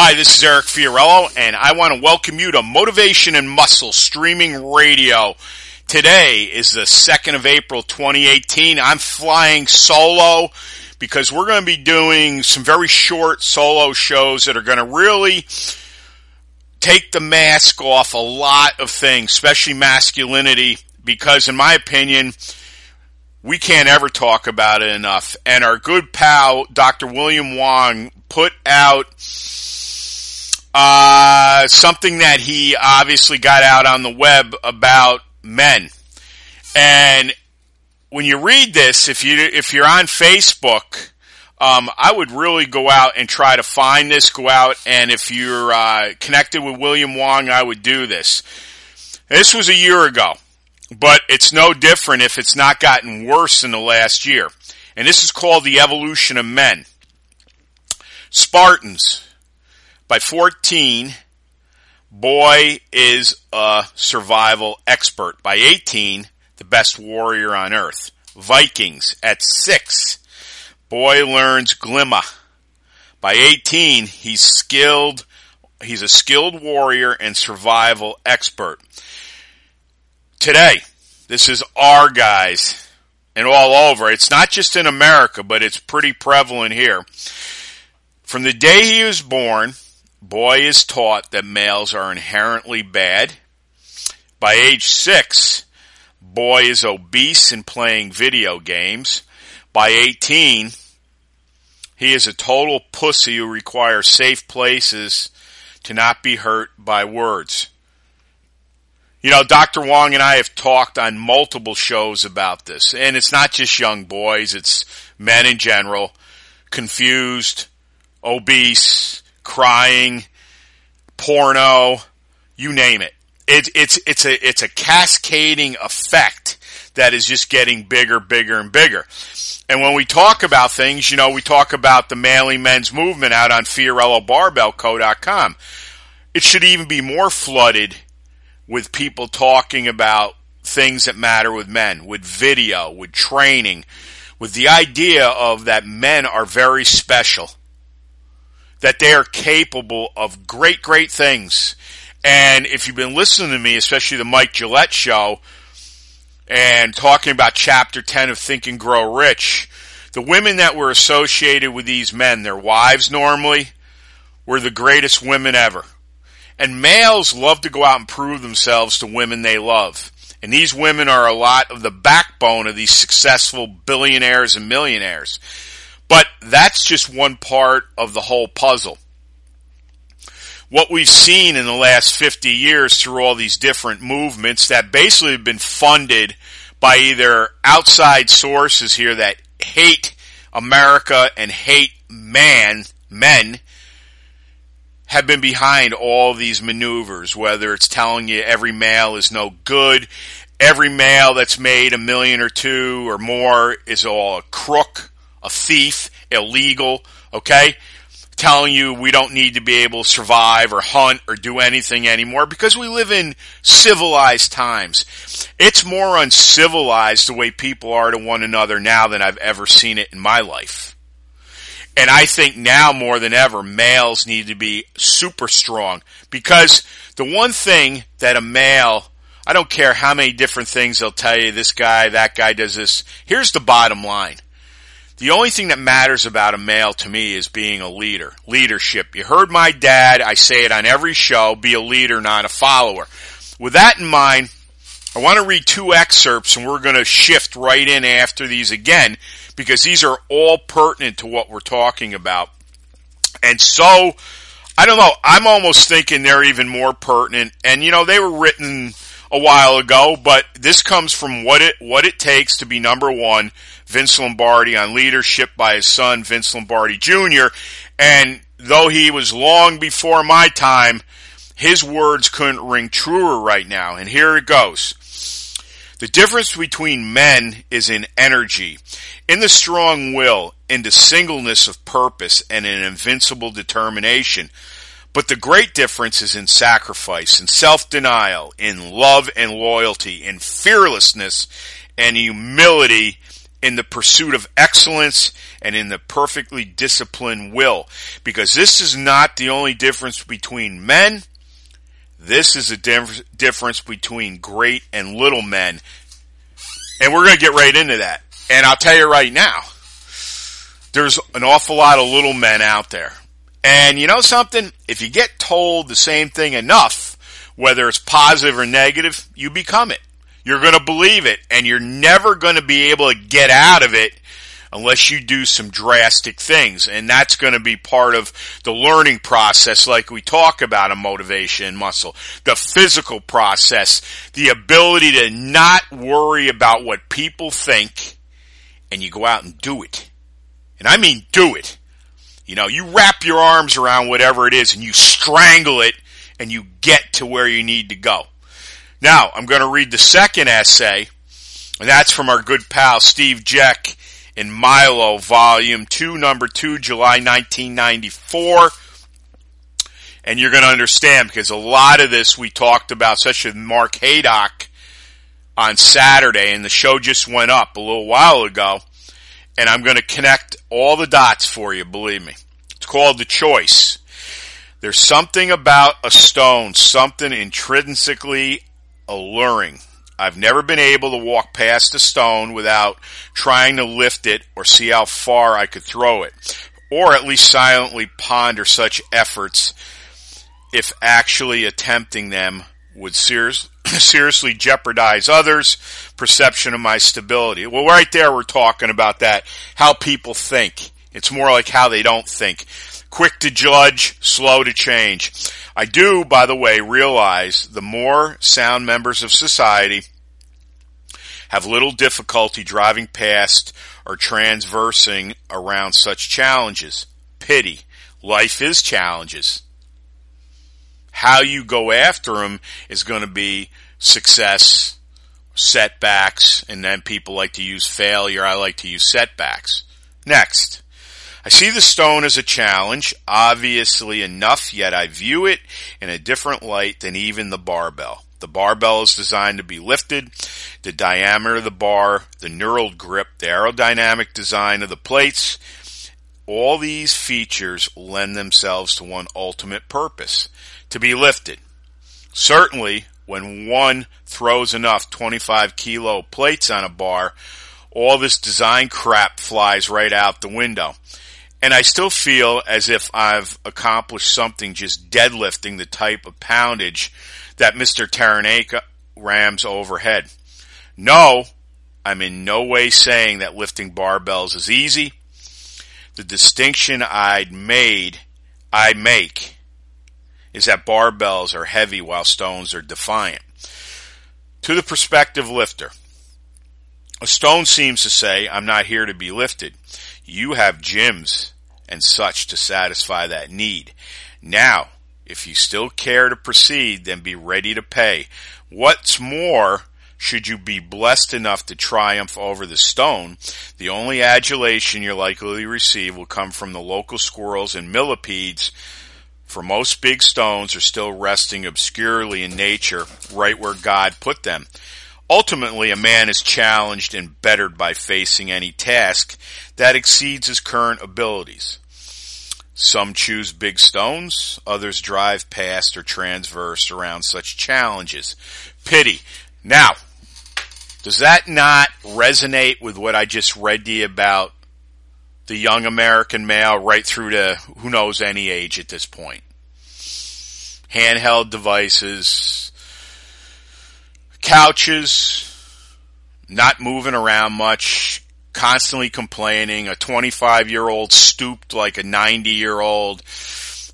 Hi, this is Eric Fiorillo, and I want to welcome you to Motivation and Muscle Streaming Radio. Today is the 2nd of April 2018. I'm flying solo because we're going to be doing some very short solo shows that are going to really take the mask off a lot of things, especially masculinity, because in my opinion, we can't ever talk about it enough. And our good pal, Dr. William Wong, put out uh, something that he obviously got out on the web about men. And when you read this, if you if you're on Facebook, um, I would really go out and try to find this. Go out and if you're uh, connected with William Wong, I would do this. This was a year ago, but it's no different if it's not gotten worse in the last year. And this is called the evolution of men. Spartans by 14, boy is a survival expert. By 18, the best warrior on earth. Vikings at 6, boy learns glimmer. By 18, he's skilled, he's a skilled warrior and survival expert. Today, this is our guys and all over. It's not just in America, but it's pretty prevalent here. From the day he was born, boy is taught that males are inherently bad. By age six, boy is obese and playing video games. By 18, he is a total pussy who requires safe places to not be hurt by words. You know, Dr. Wong and I have talked on multiple shows about this, and it's not just young boys, it's men in general, confused, obese, crying, porno, you name it. It, it's it's a it's a cascading effect that is just getting bigger, bigger, and bigger. And when we talk about things, you know, we talk about the manly men's movement out on FiorilloBarbellCo.com. It should even be more flooded with people talking about things that matter with men, with video, with training, with the idea of that men are very special that they are capable of great, great things. And if you've been listening to me, especially the Mike Gillette show, and talking about chapter 10 of Think and Grow Rich, the women that were associated with these men, their wives normally, were the greatest women ever. And males love to go out and prove themselves to women they love. And these women are a lot of the backbone of these successful billionaires and millionaires. But that's just one part of the whole puzzle. What we've seen in the last 50 years through all these different movements that basically have been funded by either outside sources here that hate America and hate man, men, have been behind all these maneuvers, whether it's telling you every male is no good, every male that's made a million or two or more is all a crook, a thief, illegal, okay? Telling you we don't need to be able to survive or hunt or do anything anymore because we live in civilized times. It's more uncivilized the way people are to one another now than I've ever seen it in my life. And I think now more than ever, males need to be super strong because the one thing that a male, I don't care how many different things they'll tell you, this guy, that guy does this. Here's the bottom line. The only thing that matters about a male to me is being a leader. Leadership. You heard my dad, I say it on every show, be a leader, not a follower. With that in mind, I want to read two excerpts and we're going to shift right in after these again because these are all pertinent to what we're talking about. And so, I don't know, I'm almost thinking they're even more pertinent. And you know, they were written a while ago, but this comes from what it what it takes to be number one. Vince Lombardi on leadership by his son Vince Lombardi Jr. And though he was long before my time, his words couldn't ring truer right now. And here it goes. The difference between men is in energy, in the strong will, in the singleness of purpose, and in invincible determination. But the great difference is in sacrifice, in self-denial, in love and loyalty, in fearlessness and humility, in the pursuit of excellence, and in the perfectly disciplined will. Because this is not the only difference between men, this is a dif- difference between great and little men. And we're going to get right into that. And I'll tell you right now, there's an awful lot of little men out there. And you know something? If you get told the same thing enough, whether it's positive or negative, you become it. You're going to believe it and you're never going to be able to get out of it unless you do some drastic things. And that's going to be part of the learning process like we talk about a motivation muscle. The physical process, the ability to not worry about what people think and you go out and do it. And I mean do it. You know, you wrap your arms around whatever it is and you strangle it and you get to where you need to go. Now, I'm going to read the second essay, and that's from our good pal Steve Jeck in Milo, Volume 2, Number 2, July 1994. And you're going to understand because a lot of this we talked about, such as Mark Haydock on Saturday, and the show just went up a little while ago. And I'm going to connect all the dots for you, believe me. It's called The Choice. There's something about a stone, something intrinsically alluring I've never been able to walk past a stone without trying to lift it or see how far I could throw it, or at least silently ponder such efforts if actually attempting them would serious, seriously jeopardize others' perception of my stability. Well, right there we're talking about that, how people think. It's more like how they don't think. Quick to judge, slow to change. I do, by the way, realize the more sound members of society have little difficulty driving past or transversing around such challenges. Pity. Life is challenges. How you go after them is going to be success, setbacks, and then people like to use failure. I like to use setbacks. Next. I see the stone as a challenge, obviously enough, yet I view it in a different light than even the barbell. The barbell is designed to be lifted. The diameter of the bar, the knurled grip, the aerodynamic design of the plates, all these features lend themselves to one ultimate purpose, to be lifted. Certainly, when one throws enough 25 kilo plates on a bar, all this design crap flies right out the window. And I still feel as if I've accomplished something just deadlifting the type of poundage that Mr. Taranenko rams overhead. No, I'm in no way saying that lifting barbells is easy. The distinction I'd made, I make, is that barbells are heavy while stones are defiant. To the prospective lifter, a stone seems to say, I'm not here to be lifted. You have gyms and such to satisfy that need. Now, if you still care to proceed, then be ready to pay. What's more, should you be blessed enough to triumph over the stone, the only adulation you're likely to receive will come from the local squirrels and millipedes, for most big stones are still resting obscurely in nature, right where God put them. Ultimately, a man is challenged and bettered by facing any task that exceeds his current abilities. Some choose big stones, others drive past or transverse around such challenges. Pity. Now, does that not resonate with what I just read to you about the young American male right through to who knows any age at this point? Handheld devices, couches, not moving around much, constantly complaining, a 25 year old stooped like a 90 year old,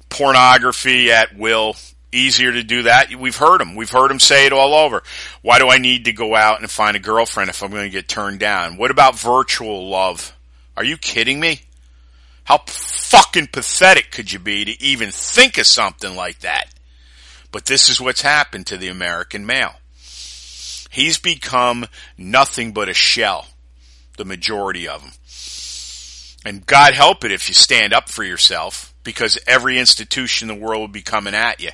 pornography at will, easier to do that. We've heard him. We've heard him say it all over. Why do I need to go out and find a girlfriend if I'm going to get turned down? What about virtual love? Are you kidding me? How fucking pathetic could you be to even think of something like that? But this is what's happened to the American male. He's become nothing but a shell, the majority of them. And God help it if you stand up for yourself, because every institution in the world will be coming at you.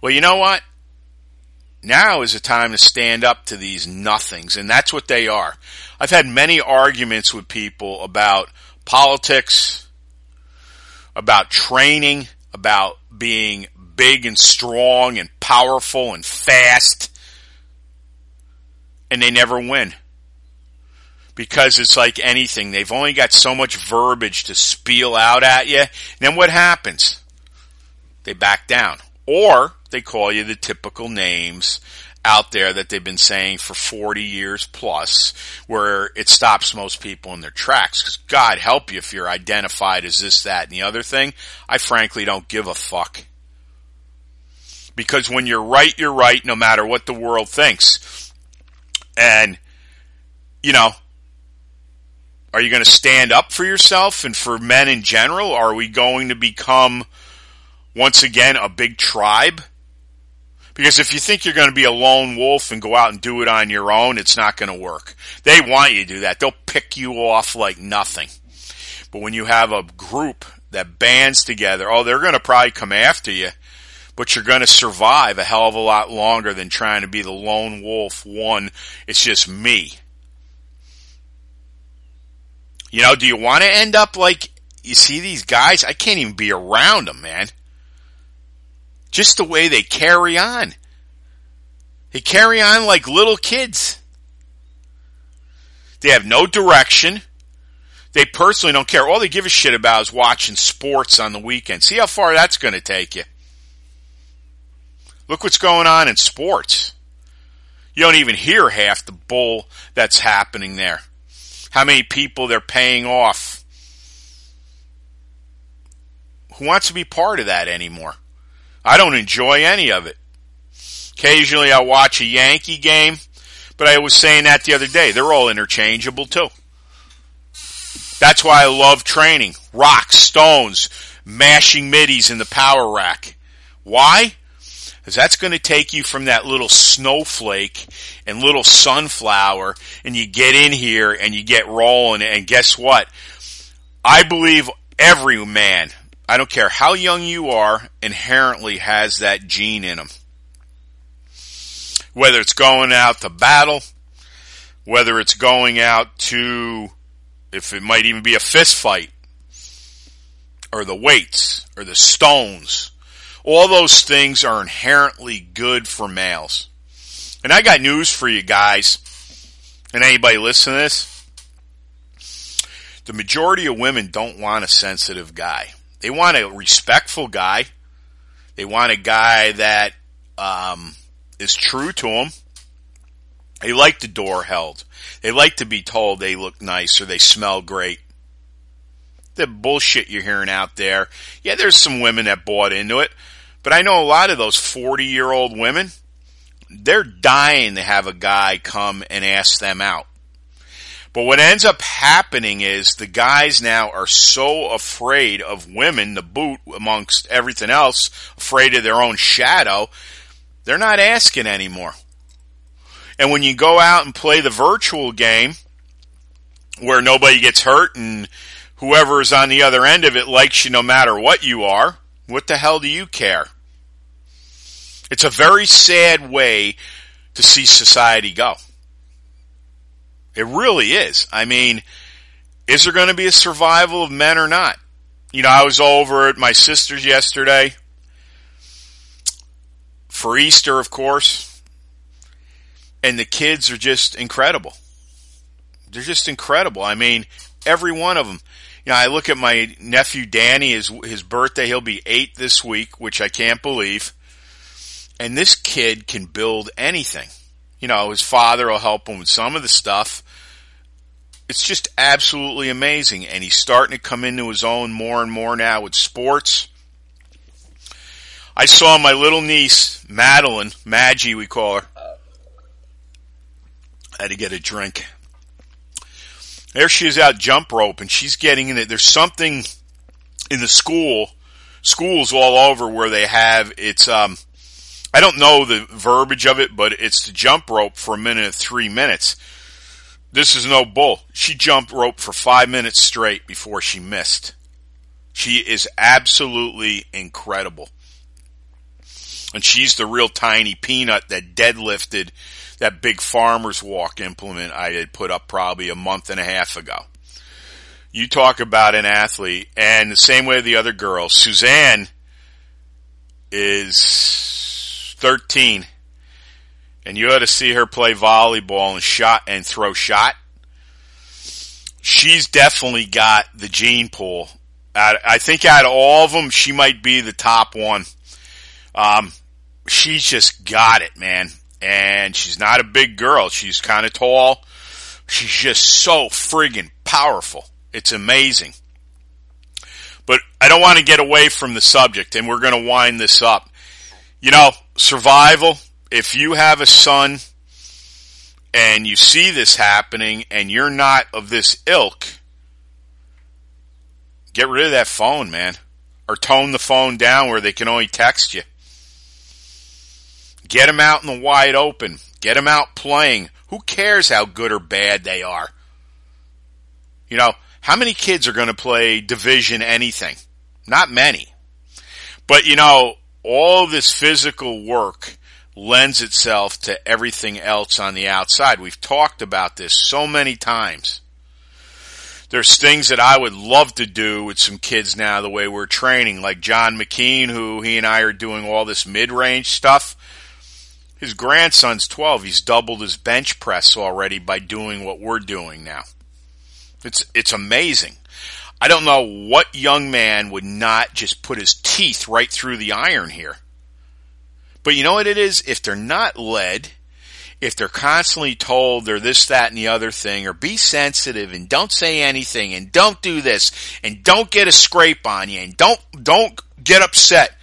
Well, you know what? Now is the time to stand up to these nothings, and that's what they are. I've had many arguments with people about politics, about training, about being big and strong and powerful and fast, and they never win. Because it's like anything, they've only got so much verbiage to spiel out at you. And then what happens? They back down. Or they call you the typical names out there that they've been saying for 40 years plus, where it stops most people in their tracks. Because God help you if you're identified as this, that, and the other thing. I frankly don't give a fuck. Because when you're right, you're right no matter what the world thinks. And, you know, are you going to stand up for yourself and for men in general? Are we going to become, once again, a big tribe? Because if you think you're going to be a lone wolf and go out and do it on your own, it's not going to work. They want you to do that. They'll pick you off like nothing. But when you have a group that bands together, oh, they're going to probably come after you, but you're going to survive a hell of a lot longer than trying to be the lone wolf one. It's just me. You know, do you want to end up like you see these guys? I can't even be around them, man. Just the way they carry on. They carry on like little kids. They have no direction. They personally don't care. All they give a shit about is watching sports on the weekend. See how far that's going to take you. Look what's going on in sports. You don't even hear half the bull that's happening there. How many people they're paying off. Who wants to be part of that anymore? I don't enjoy any of it. Occasionally I watch a Yankee game, but I was saying that the other day. They're all interchangeable too. That's why I love training. Rocks, stones, mashing middies in the power rack. Why? Because that's going to take you from that little snowflake and little sunflower and you get in here and you get rolling and guess what? I believe every man, I don't care how young you are, inherently has that gene in them. Whether it's going out to battle, whether it's going out to, if it might even be a fist fight, or the weights, or the stones. All those things are inherently good for males. And I got news for you guys, and anybody listening to this. The majority of women don't want a sensitive guy. They want a respectful guy. They want a guy that um, is true to them. They like the door held. They like to be told they look nice or they smell great. The bullshit you're hearing out there. Yeah, there's some women that bought into it, but I know a lot of those 40 year old women, they're dying to have a guy come and ask them out. But what ends up happening is the guys now are so afraid of women, the boot amongst everything else, afraid of their own shadow, they're not asking anymore. And when you go out and play the virtual game where nobody gets hurt and whoever is on the other end of it likes you no matter what you are, what the hell do you care? It's a very sad way to see society go. It really is. I mean, is there going to be a survival of men or not? You know, I was over at my sister's yesterday for Easter, of course, and the kids are just incredible. They're just incredible. I mean, every one of them. You know, I look at my nephew Danny, his, his birthday, he'll be eight this week, which I can't believe. And this kid can build anything. You know, his father will help him with some of the stuff. It's just absolutely amazing. And he's starting to come into his own more and more now with sports. I saw my little niece, Madeline, Maggie we call her. I had to get a drink. There she is out jump rope and she's getting in it. There's something in the school, schools all over where they have, it's, um, I don't know the verbiage of it, but it's the jump rope for a minute of three minutes. This is no bull. She jumped rope for five minutes straight before she missed. She is absolutely incredible. And she's the real tiny peanut that deadlifted that big farmer's walk implement I had put up probably a month and a half ago. You talk about an athlete and the same way the other girls. Suzanne is 13 and you ought to see her play volleyball and shot and throw shot. She's definitely got the gene pool. I think out of all of them, she might be the top one. Um, she's just got it, man. And she's not a big girl. She's kind of tall. She's just so friggin' powerful. It's amazing. But I don't want to get away from the subject, and we're going to wind this up. You know, survival, if you have a son and you see this happening and you're not of this ilk, get rid of that phone, man. Or tone the phone down where they can only text you. Get them out in the wide open. Get them out playing. Who cares how good or bad they are? You know, how many kids are going to play division anything? Not many. But you know, all this physical work lends itself to everything else on the outside. We've talked about this so many times. There's things that I would love to do with some kids now the way we're training, like John McKean, who he and I are doing all this mid-range stuff. His grandson's 12. He's doubled his bench press already by doing what we're doing now. It's, it's amazing. I don't know what young man would not just put his teeth right through the iron here. But you know what it is? If they're not led, if they're constantly told they're this, that, and the other thing, or be sensitive and don't say anything and don't do this and don't get a scrape on you and don't, don't get upset.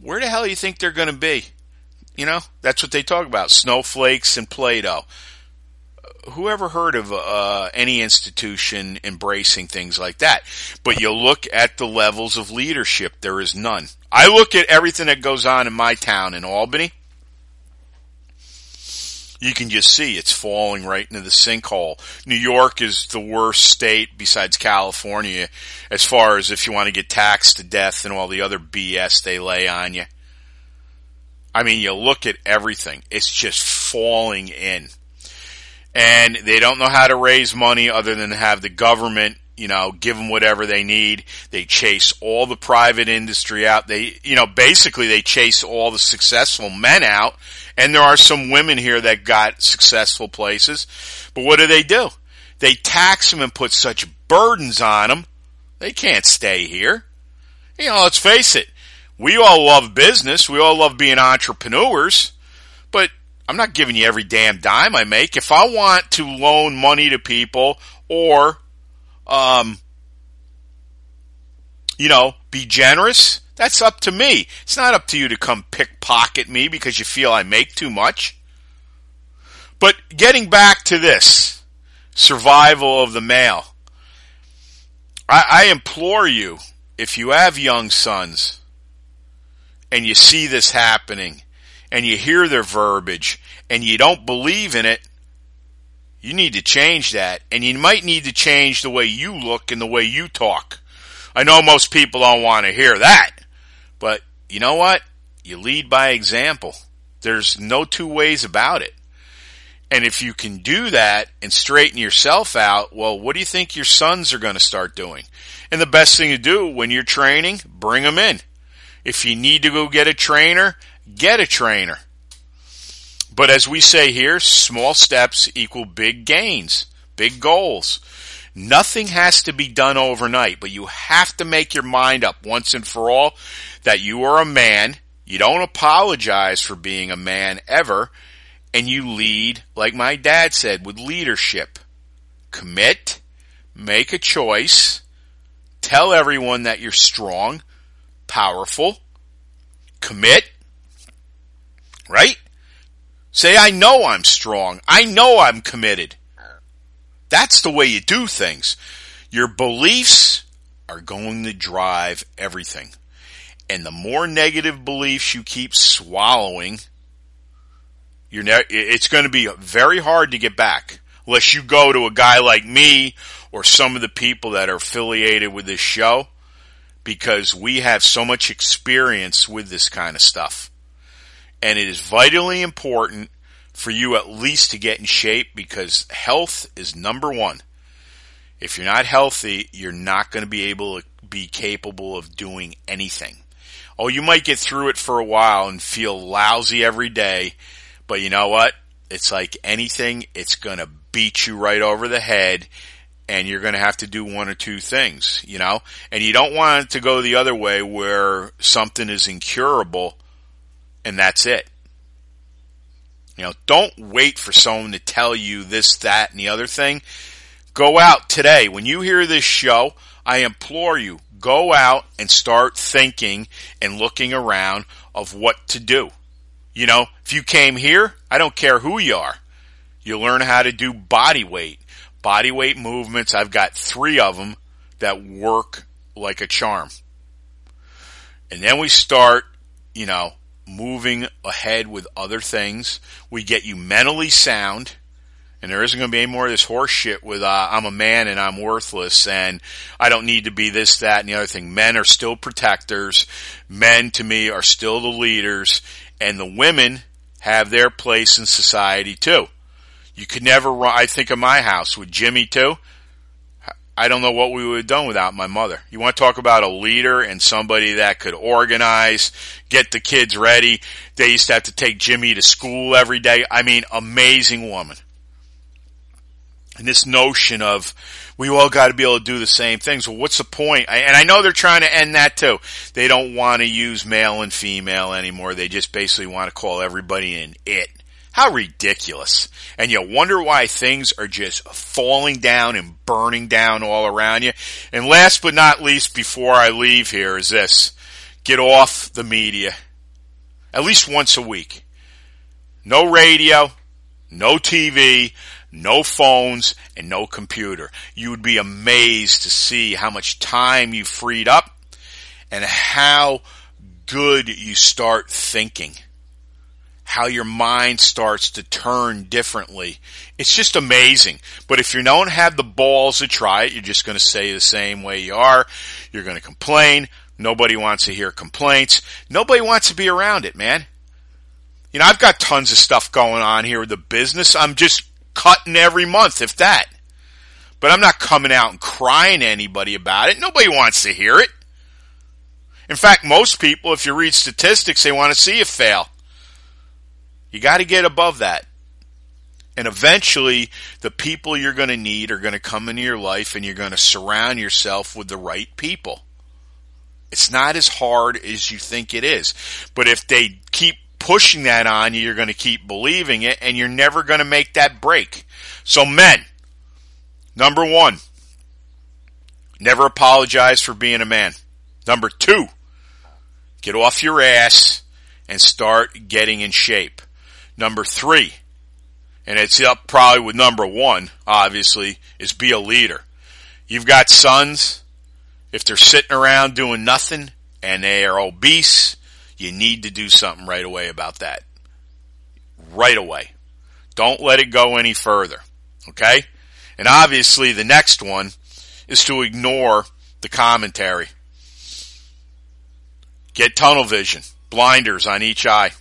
Where the hell do you think they're going to be? You know, that's what they talk about. Snowflakes and Play-Doh. Who ever heard of uh, any institution embracing things like that? But you look at the levels of leadership, there is none. I look at everything that goes on in my town in Albany. You can just see it's falling right into the sinkhole. New York is the worst state besides California as far as if you want to get taxed to death and all the other BS they lay on you. I mean, you look at everything. It's just falling in. And they don't know how to raise money other than have the government you know, give them whatever they need. They chase all the private industry out. They, you know, basically they chase all the successful men out. And there are some women here that got successful places. But what do they do? They tax them and put such burdens on them. They can't stay here. You know, let's face it. We all love business. We all love being entrepreneurs. But I'm not giving you every damn dime I make. If I want to loan money to people or um, you know, be generous. That's up to me. It's not up to you to come pickpocket me because you feel I make too much. But getting back to this survival of the male, I, I implore you, if you have young sons and you see this happening and you hear their verbiage and you don't believe in it, you need to change that, and you might need to change the way you look and the way you talk. I know most people don't want to hear that, but you know what? You lead by example. There's no two ways about it. And if you can do that and straighten yourself out, well, what do you think your sons are going to start doing? And the best thing to do when you're training, bring them in. If you need to go get a trainer, get a trainer. But as we say here, small steps equal big gains, big goals. Nothing has to be done overnight, but you have to make your mind up once and for all that you are a man. You don't apologize for being a man ever. And you lead, like my dad said, with leadership. Commit, make a choice, tell everyone that you're strong, powerful, commit, right? Say, I know I'm strong. I know I'm committed. That's the way you do things. Your beliefs are going to drive everything. And the more negative beliefs you keep swallowing, you're ne- it's going to be very hard to get back unless you go to a guy like me or some of the people that are affiliated with this show because we have so much experience with this kind of stuff. And it is vitally important for you at least to get in shape because health is number one. If you're not healthy, you're not going to be able to be capable of doing anything. Oh, you might get through it for a while and feel lousy every day, but you know what? It's like anything, it's going to beat you right over the head and you're going to have to do one or two things, you know? And you don't want it to go the other way where something is incurable and that's it. You know, don't wait for someone to tell you this, that, and the other thing. Go out today. When you hear this show, I implore you, go out and start thinking and looking around of what to do. You know, if you came here, I don't care who you are. You learn how to do body weight, body weight movements. I've got three of them that work like a charm. And then we start, you know, moving ahead with other things. We get you mentally sound. And there isn't going to be any more of this horse shit with, uh, I'm a man and I'm worthless and I don't need to be this, that, and the other thing. Men are still protectors. Men to me are still the leaders and the women have their place in society too. You could never run. I think of my house with Jimmy too. I don't know what we would have done without my mother. You want to talk about a leader and somebody that could organize, get the kids ready. They used to have to take Jimmy to school every day. I mean, amazing woman. And this notion of we all got to be able to do the same things. Well, what's the point? And I know they're trying to end that too. They don't want to use male and female anymore. They just basically want to call everybody an it. How ridiculous. And you wonder why things are just falling down and burning down all around you. And last but not least, before I leave here is this. Get off the media. At least once a week. No radio, no TV, no phones, and no computer. You would be amazed to see how much time you freed up and how good you start thinking how your mind starts to turn differently. It's just amazing. But if you don't have the balls to try it, you're just going to stay the same way you are. You're going to complain. Nobody wants to hear complaints. Nobody wants to be around it, man. You know, I've got tons of stuff going on here with the business. I'm just cutting every month, if that. But I'm not coming out and crying to anybody about it. Nobody wants to hear it. In fact, most people, if you read statistics, they want to see you fail. You got to get above that. And eventually, the people you're going to need are going to come into your life and you're going to surround yourself with the right people. It's not as hard as you think it is. But if they keep pushing that on you, you're going to keep believing it and you're never going to make that break. So men, number one, never apologize for being a man. Number two, get off your ass and start getting in shape. Number three, and it's up probably with number one, obviously, is be a leader. You've got sons, if they're sitting around doing nothing and they are obese, you need to do something right away about that. Right away. Don't let it go any further. Okay? And obviously the next one is to ignore the commentary. Get tunnel vision, blinders on each eye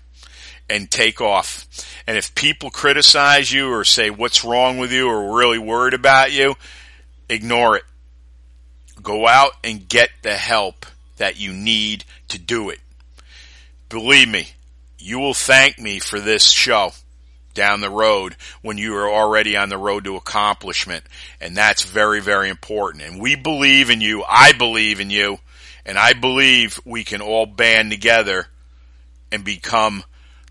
and take off. And if people criticize you or say what's wrong with you or really worried about you, ignore it. Go out and get the help that you need to do it. Believe me, you will thank me for this show down the road when you are already on the road to accomplishment. And that's very, very important. And we believe in you. I believe in you. And I believe we can all band together and become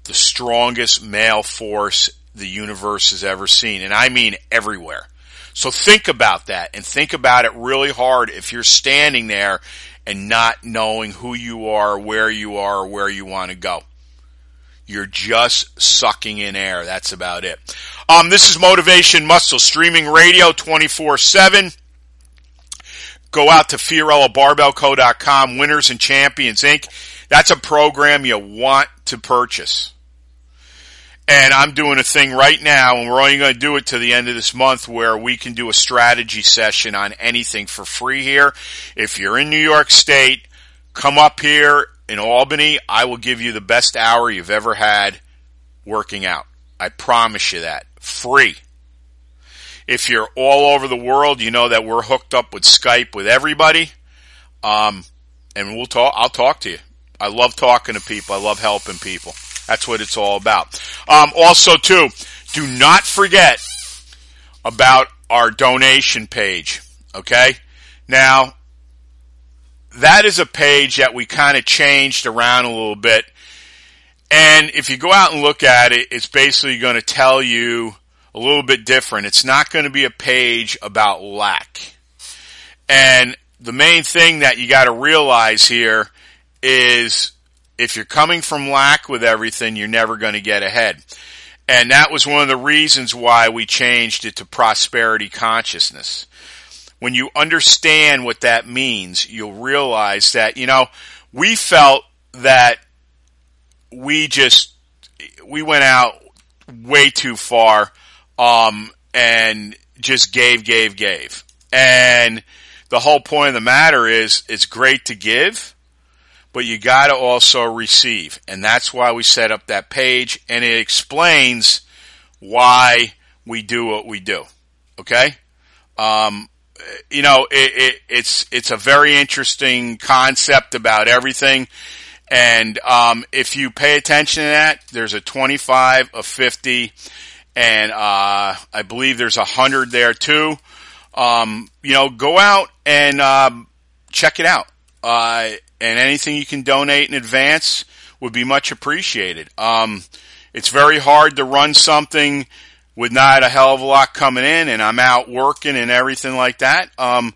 the strongest male force the universe has ever seen. And I mean everywhere. So think about that and think about it really hard if you're standing there and not knowing who you are, where you are, or where you want to go. You're just sucking in air. That's about it. Um, this is Motivation Muscle streaming radio 24 7. Go out to FiorilloBarbellCo.com, Winners and Champions Inc. That's a program you want to purchase. And I'm doing a thing right now, and we're only going to do it to the end of this month where we can do a strategy session on anything for free here. If you're in New York State, come up here in Albany. I will give you the best hour you've ever had working out. I promise you that. Free. If you're all over the world, you know that we're hooked up with Skype with everybody. Um, and we'll talk, I'll talk to you. I love talking to people. I love helping people. That's what it's all about. Um, also, too, do not forget about our donation page. Okay? Now, that is a page that we kind of changed around a little bit. And if you go out and look at it, it's basically going to tell you a little bit different. It's not going to be a page about lack. And the main thing that you got to realize here is if you're coming from lack with everything, you're never going to get ahead. And that was one of the reasons why we changed it to prosperity consciousness. When you understand what that means, you'll realize that, you know, we felt that we just, we went out way too far, um, and just gave, gave, gave. And the whole point of the matter is it's great to give, but you got to also receive. And that's why we set up that page and it explains why we do what we do. Okay? Um, you know, it, it, it's, it's a very interesting concept about everything. And, um, if you pay attention to that, there's a 25, a 50, and, uh, I believe there's a hundred there too. Um, you know, go out and, um, check it out. Uh, and anything you can donate in advance would be much appreciated. Um, it's very hard to run something with not a hell of a lot coming in, and I'm out working and everything like that. Um,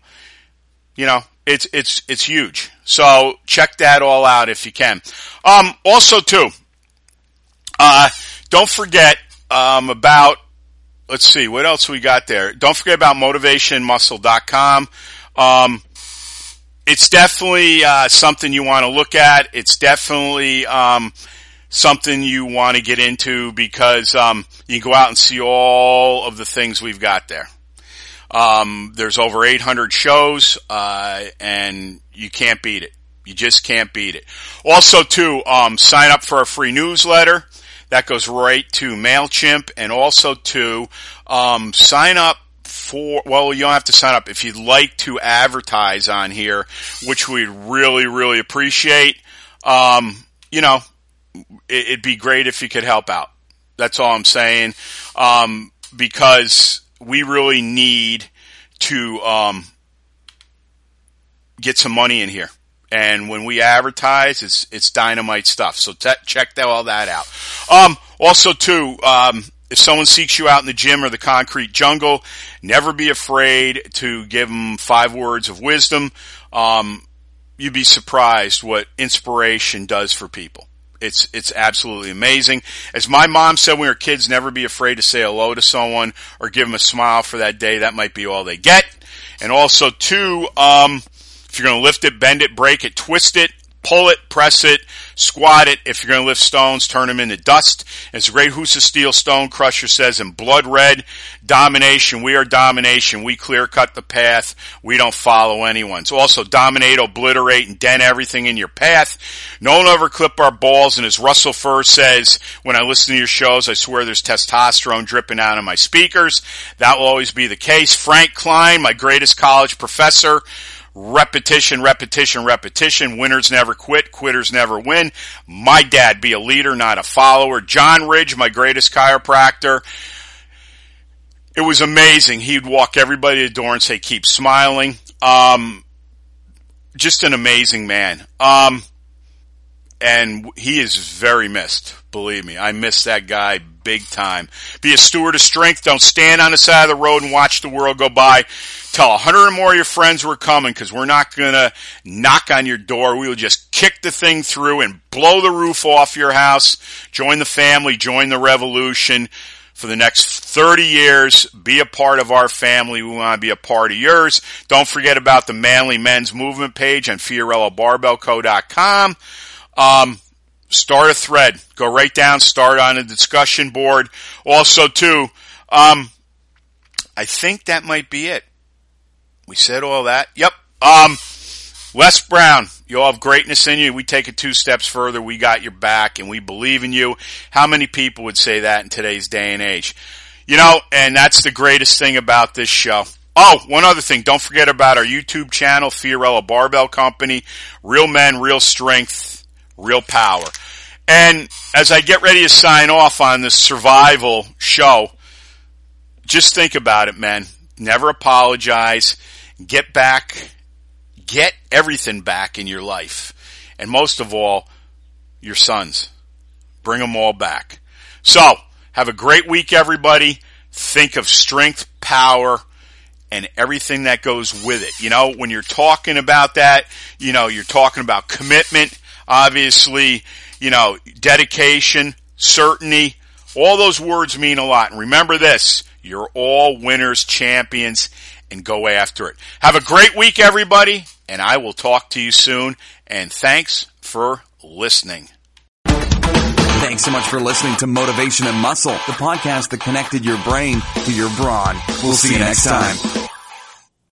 you know, it's it's it's huge. So check that all out if you can. Um, also, too, uh, don't forget um, about. Let's see what else we got there. Don't forget about motivationmuscle.com. Um, it's definitely uh, something you want to look at. It's definitely um, something you want to get into because um, you can go out and see all of the things we've got there. Um, there's over 800 shows, uh, and you can't beat it. You just can't beat it. Also, too, um, sign up for a free newsletter that goes right to Mailchimp, and also to um, sign up for, well, you don't have to sign up. If you'd like to advertise on here, which we'd really, really appreciate, um, you know, it, would be great if you could help out. That's all I'm saying. Um, because we really need to, um, get some money in here. And when we advertise, it's, it's dynamite stuff. So te- check all that out. Um, also too, um, if someone seeks you out in the gym or the concrete jungle, never be afraid to give them five words of wisdom. Um, you'd be surprised what inspiration does for people. It's it's absolutely amazing. As my mom said when we were kids, never be afraid to say hello to someone or give them a smile for that day. That might be all they get. And also, two, um, if you're going to lift it, bend it, break it, twist it, pull it, press it, squat it. If you're going to lift stones, turn them into dust. As the great Husa Steel Stone Crusher says in blood red, domination. We are domination. We clear cut the path. We don't follow anyone's. Also dominate, obliterate, and dent everything in your path. No one ever clip our balls. And as Russell Furr says, when I listen to your shows, I swear there's testosterone dripping out of my speakers. That will always be the case. Frank Klein, my greatest college professor, repetition, repetition, repetition. Winners never quit, quitters never win. My dad, be a leader, not a follower. John Ridge, my greatest chiropractor. It was amazing. He'd walk everybody to the door and say, keep smiling. Um, just an amazing man. Um, and he is very missed. Believe me, I miss that guy big time. Be a steward of strength. Don't stand on the side of the road and watch the world go by. Tell a hundred or more of your friends we're coming because we're not going to knock on your door. We will just kick the thing through and blow the roof off your house. Join the family, join the revolution for the next 30 years. Be a part of our family. We want to be a part of yours. Don't forget about the Manly Men's Movement page on FiorilloBarbellCo.com. Um, start a thread. Go right down, start on a discussion board. Also, too, um, I think that might be it. We said all that. Yep. Um, Les Brown, you all have greatness in you. We take it two steps further. We got your back and we believe in you. How many people would say that in today's day and age? You know, and that's the greatest thing about this show. Oh, one other thing. Don't forget about our YouTube channel, Fiorillo Barbell Company. Real men, real strength, real power. And as I get ready to sign off on this survival show, just think about it, man. Never apologize. Get back get everything back in your life. And most of all, your sons. Bring them all back. So, have a great week, everybody. Think of strength, power, and everything that goes with it. You know, when you're talking about that, you know, you're talking about commitment, obviously, you know, dedication, certainty. All those words mean a lot. And remember this, you're all winners, champions, and go after it. Have a great week, everybody and I will talk to you soon. And thanks for listening. Thanks so much for listening to Motivation and Muscle, the podcast that connected your brain to your brawn. We'll see you next time.